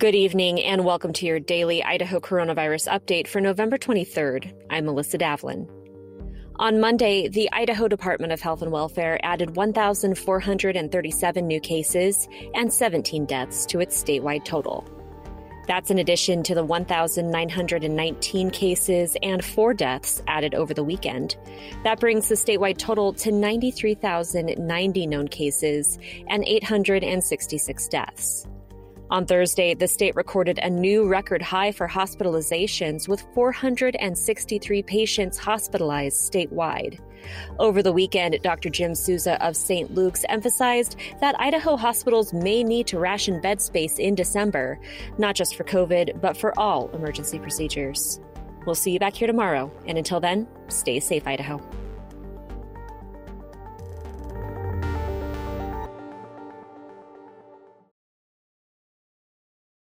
Good evening and welcome to your daily Idaho coronavirus update for November 23rd. I'm Melissa Davlin. On Monday, the Idaho Department of Health and Welfare added 1,437 new cases and 17 deaths to its statewide total. That's in addition to the 1,919 cases and four deaths added over the weekend. That brings the statewide total to 93,090 known cases and 866 deaths. On Thursday, the state recorded a new record high for hospitalizations with 463 patients hospitalized statewide. Over the weekend, Dr. Jim Souza of St. Luke's emphasized that Idaho hospitals may need to ration bed space in December, not just for COVID, but for all emergency procedures. We'll see you back here tomorrow, and until then, stay safe, Idaho.